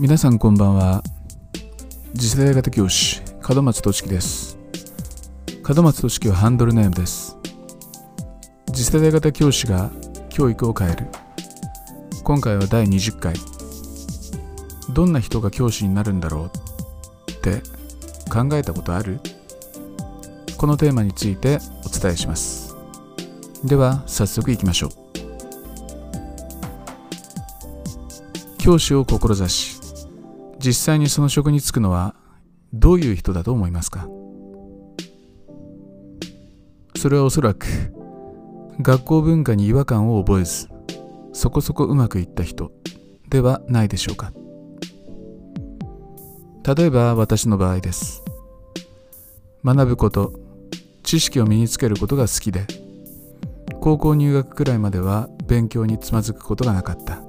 皆さんこんばんは。次世代型教師門松俊樹です。門松俊樹はハンドルネームです。次世代型教師が教育を変える。今回は第20回。どんな人が教師になるんだろうって考えたことある？このテーマについてお伝えします。では早速いきましょう。教師を志し実際にその職に就くのはどういう人だと思いますか？それはおそらく学校文化に違和感を覚えずそこそこうまくいった人ではないでしょうか。例えば私の場合です。学ぶこと知識を身につけることが好きで高校入学くらいまでは勉強につまずくことがなかった。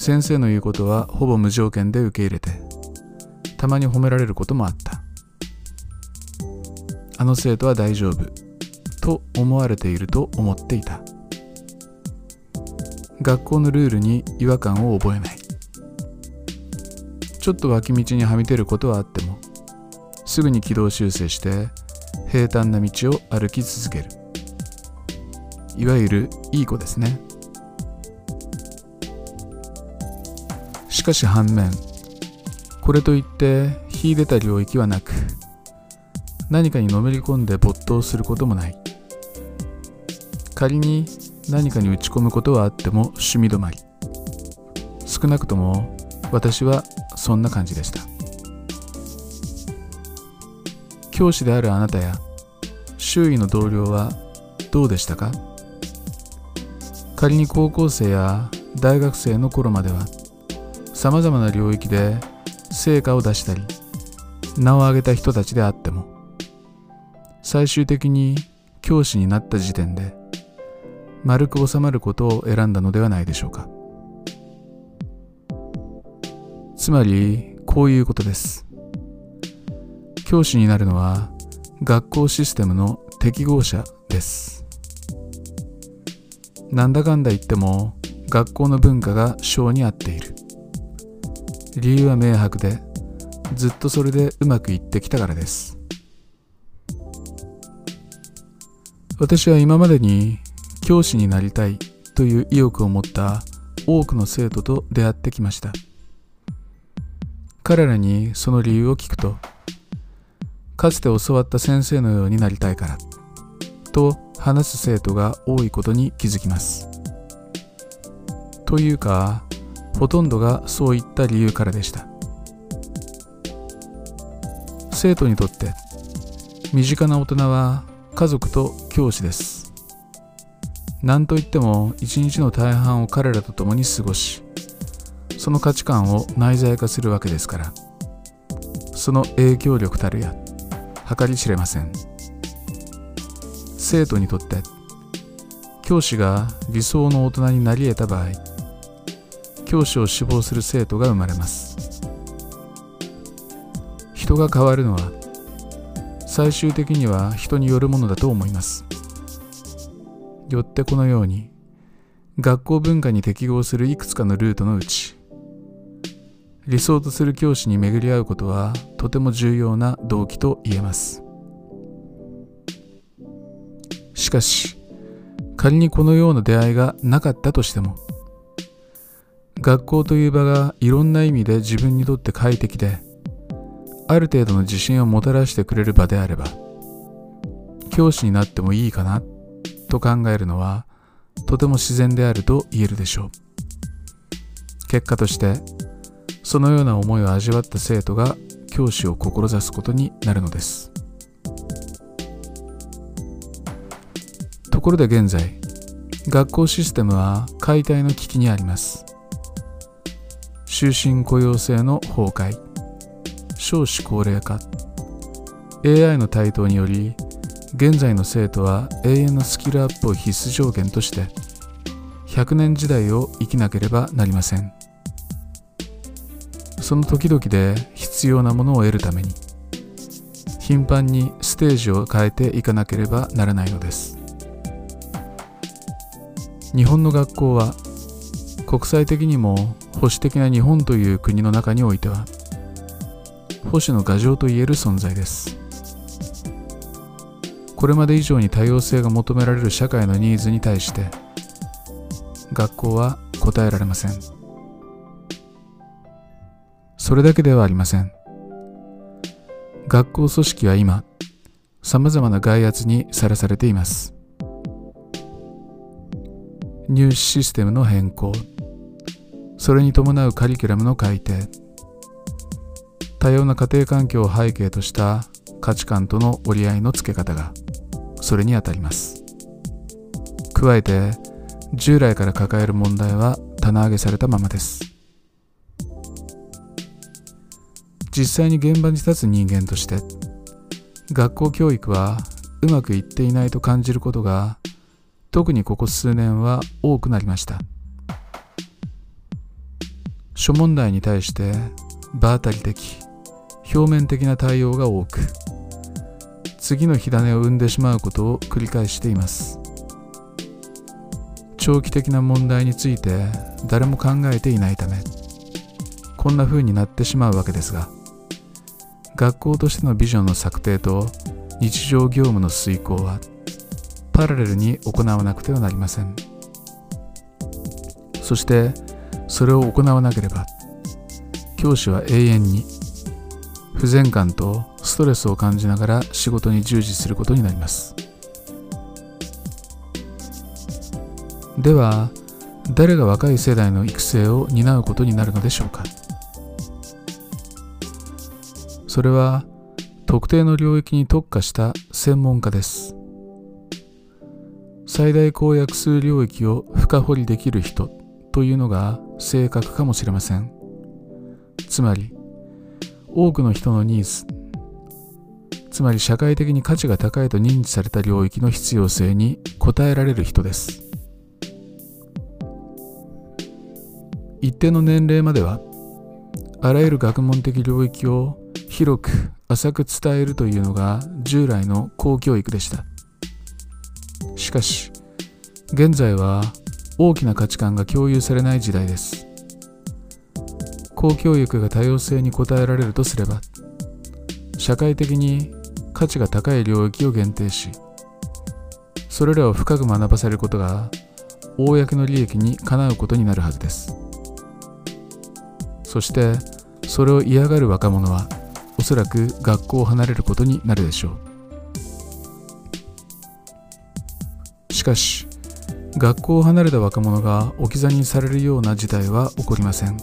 先生の言うことはほぼ無条件で受け入れてたまに褒められることもあった。あの生徒は大丈夫。と思われていると思っていた。学校のルールに違和感を覚えない。ちょっと脇道にはみ出ることはあってもすぐに軌道修正して平坦な道を歩き続ける。いわゆるいい子ですね。しかし反面これといって秀でた領域はなく何かにのめり込んで没頭することもない。仮に何かに打ち込むことはあっても趣味止まり。少なくとも私はそんな感じでした。教師であるあなたや周囲の同僚はどうでしたか？仮に高校生や大学生の頃まではさまざまな領域で成果を出したり名を挙げた人たちであっても最終的に教師になった時点で丸く収まることを選んだのではないでしょうか。つまりこういうことです。教師になるのは学校システムの適合者です。なんだかんだ言っても学校の文化が性に合っている。理由は明白でずっとそれでうまくいってきたからです。私は今までに教師になりたいという意欲を持った多くの生徒と出会ってきました。彼らにその理由を聞くとかつて教わった先生のようになりたいからと話す生徒が多いことに気づきます。というかほとんどがそういった理由からでした。生徒にとって身近な大人は家族と教師です。何といっても一日の大半を彼らと共に過ごしその価値観を内在化するわけですからその影響力たるや計り知れません。生徒にとって教師が理想の大人になり得た場合教師を志望する生徒が生まれます。人が変わるのは最終的には人によるものだと思います。よってこのように学校文化に適合するいくつかのルートのうち理想とする教師に巡り合うことはとても重要な動機と言えます。しかし仮にこのような出会いがなかったとしても学校という場がいろんな意味で自分にとって快適である程度の自信をもたらしてくれる場であれば教師になってもいいかなと考えるのはとても自然であると言えるでしょう。結果としてそのような思いを味わった生徒が教師を志すことになるのです。ところで現在学校システムは解体の危機にあります。終身雇用制の崩壊。少子高齢化。AI の台頭により現在の生徒は永遠のスキルアップを必須条件として100年時代を生きなければなりません。その時々で必要なものを得るために頻繁にステージを変えていかなければならないのです。日本の学校は国際的にも保守的な日本という国の中においては保守の牙城といえる存在です。これまで以上に多様性が求められる社会のニーズに対して学校は答えられません。それだけではありません。学校組織は今様々な外圧にさらされています。入試システムの変更。それに伴うカリキュラムの改定。多様な家庭環境を背景とした価値観との折り合いのつけ方がそれにあたります。加えて従来から抱える問題は棚上げされたままです。実際に現場に立つ人間として学校教育はうまくいっていないと感じることが特にここ数年は多くなりました。諸問題に対して場当たり的表面的な対応が多く次の火種を生んでしまうことを繰り返しています。長期的な問題について誰も考えていないためこんな風になってしまうわけですが学校としてのビジョンの策定と日常業務の遂行はパラレルに行わなくてはなりません。そしてそれを行わなければ教師は永遠に不全感とストレスを感じながら仕事に従事することになります。では誰が若い世代の育成を担うことになるのでしょうか。それは特定の領域に特化した専門家です。最大公約数領域を深掘りできる人。というのが正確かもしれません。つまり多くの人のニーズつまり社会的に価値が高いと認知された領域の必要性に応えられる人です。一定の年齢まではあらゆる学問的領域を広く浅く伝えるというのが従来の公教育でした。しかし現在は大きな価値観が共有されない時代です。公教育が多様性に応えられるとすれば社会的に価値が高い領域を限定しそれらを深く学ばされることが公の利益にかなうことになるはずです。そしてそれを嫌がる若者はおそらく学校を離れることになるでしょう。しかし学校を離れた若者が置き去りにされるような事態は起こりません。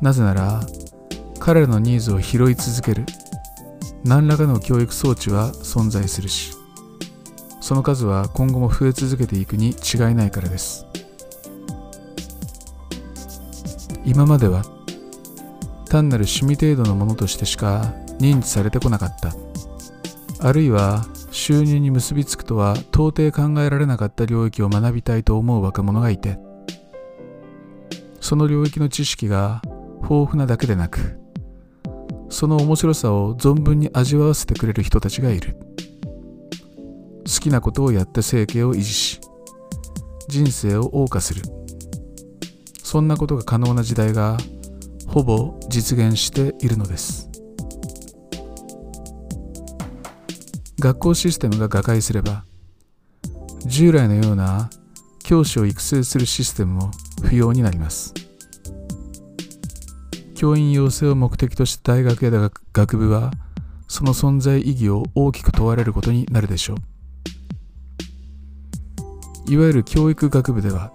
なぜなら彼らのニーズを拾い続ける何らかの教育装置は存在するしその数は今後も増え続けていくに違いないからです。今までは単なる趣味程度のものとしてしか認知されてこなかった。あるいは収入に結びつくとは到底考えられなかった領域を学びたいと思う若者がいてその領域の知識が豊富なだけでなくその面白さを存分に味わわせてくれる人たちがいる。好きなことをやって生計を維持し人生を謳歌する。そんなことが可能な時代がほぼ実現しているのです。学校システムが瓦解すれば従来のような教師を育成するシステムも不要になります。教員養成を目的とした大学や学部はその存在意義を大きく問われることになるでしょう。いわゆる教育学部では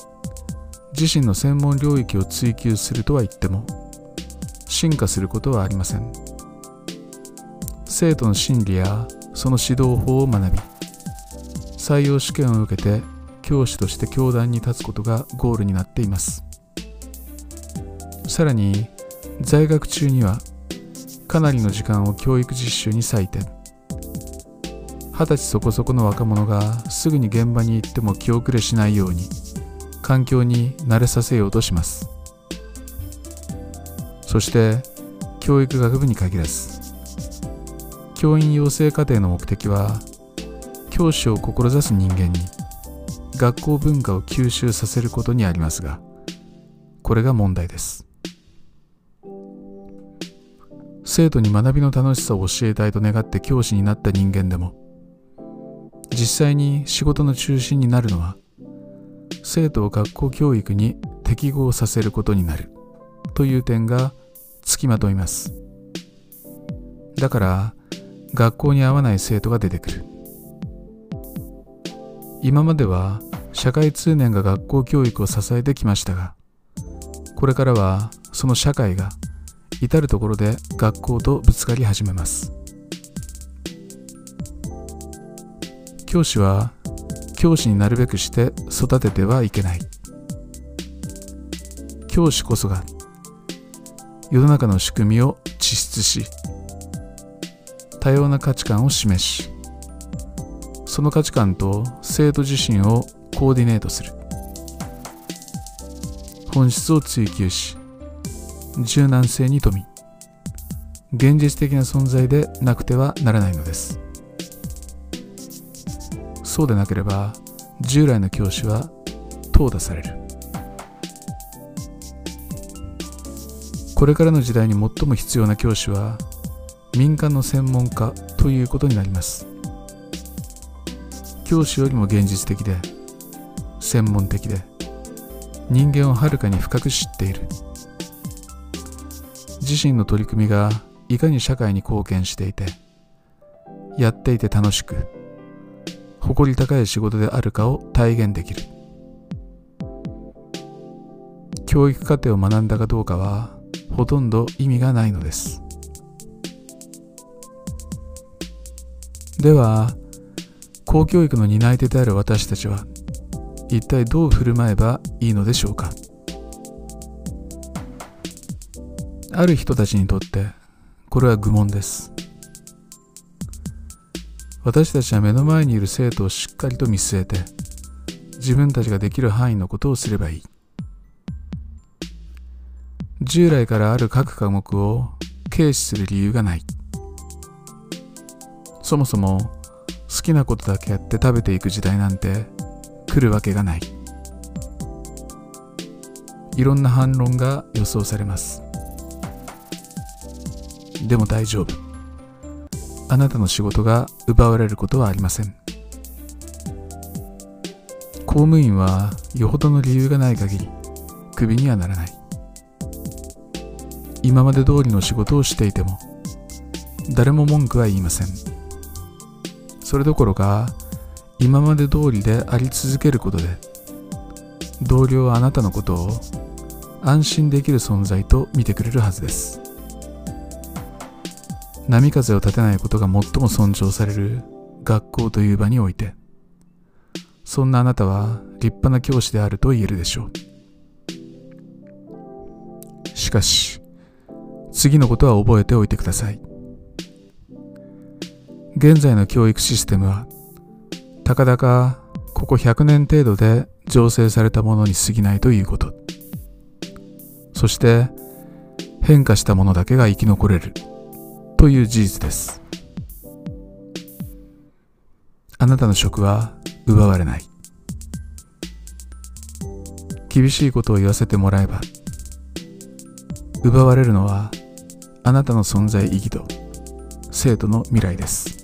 自身の専門領域を追求するとは言っても進化することはありません。生徒の心理やその指導法を学び採用試験を受けて教師として教壇に立つことがゴールになっています。さらに在学中にはかなりの時間を教育実習に割いて二十歳そこそこの若者がすぐに現場に行っても気遅れしないように環境に慣れさせようとします。そして教育学部に限らず教員養成課程の目的は教師を志す人間に学校文化を吸収させることにありますがこれが問題です。生徒に学びの楽しさを教えたいと願って教師になった人間でも実際に仕事の中心になるのは生徒を学校教育に適合させることになるという点がつきまといます。だから学校に合わない生徒が出てくる。今までは社会通念が学校教育を支えてきましたがこれからはその社会が至る所で学校とぶつかり始めます。教師は教師になるべくして育ててはいけない。教師こそが世の中の仕組みを地質し多様な価値観を示しその価値観と生徒自身をコーディネートする。本質を追求し柔軟性に富み現実的な存在でなくてはならないのです。そうでなければ従来の教師は淘汰される。これからの時代に最も必要な教師は民間の専門家ということになります。教師よりも現実的で専門的で人間をはるかに深く知っている。自身の取り組みがいかに社会に貢献していてやっていて楽しく誇り高い仕事であるかを体現できる。教育課程を学んだかどうかはほとんど意味がないのです。では公教育の担い手である私たちは一体どう振る舞えばいいのでしょうか？ある人たちにとってこれは愚問です。私たちは目の前にいる生徒をしっかりと見据えて自分たちができる範囲のことをすればいい。従来からある各科目を軽視する理由がない。そもそも好きなことだけやって食べていく時代なんて来るわけがない。いろんな反論が予想されます。でも大丈夫。あなたの仕事が奪われることはありません。公務員はよほどの理由がない限りクビにはならない。今まで通りの仕事をしていても誰も文句は言いません。それどころか今まで通りであり続けることで同僚はあなたのことを安心できる存在と見てくれるはずです。波風を立てないことが最も尊重される学校という場において。そんなあなたは立派な教師であると言えるでしょう。しかし次のことは覚えておいてください。現在の教育システムはたかだかここ100年程度で醸成されたものに過ぎないということ。そして変化したものだけが生き残れる。という事実です。あなたの職は奪われない。厳しいことを言わせてもらえば奪われるのはあなたの存在意義と生徒の未来です。